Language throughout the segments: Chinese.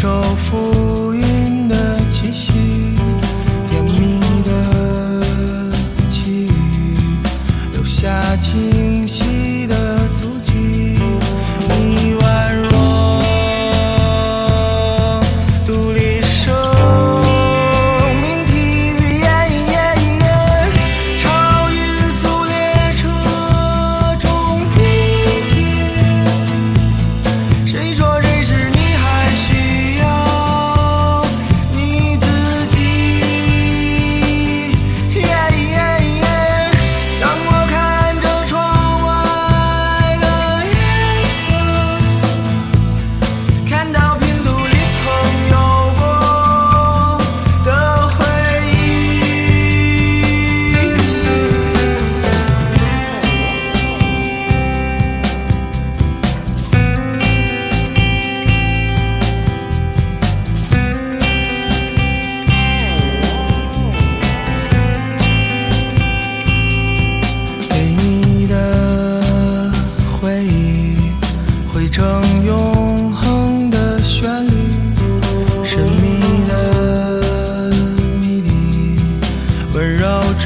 受浮云的气息，甜蜜的记忆，留下清晰。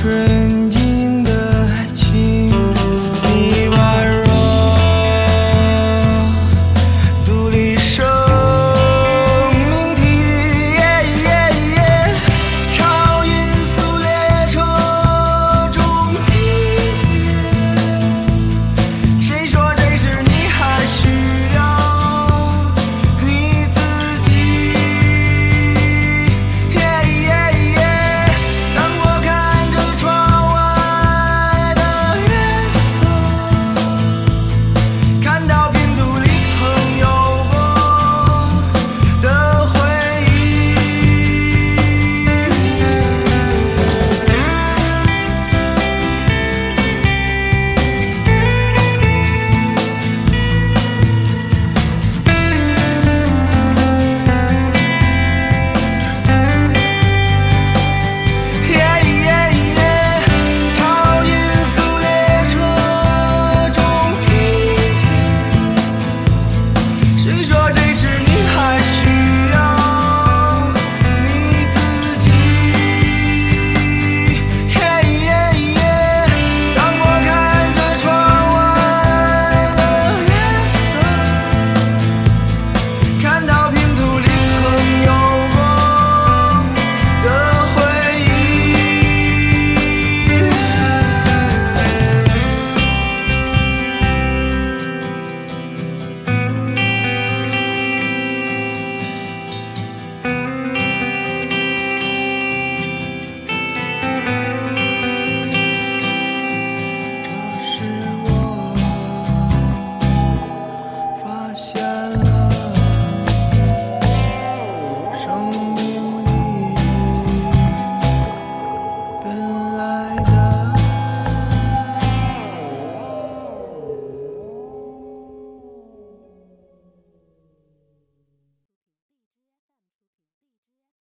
true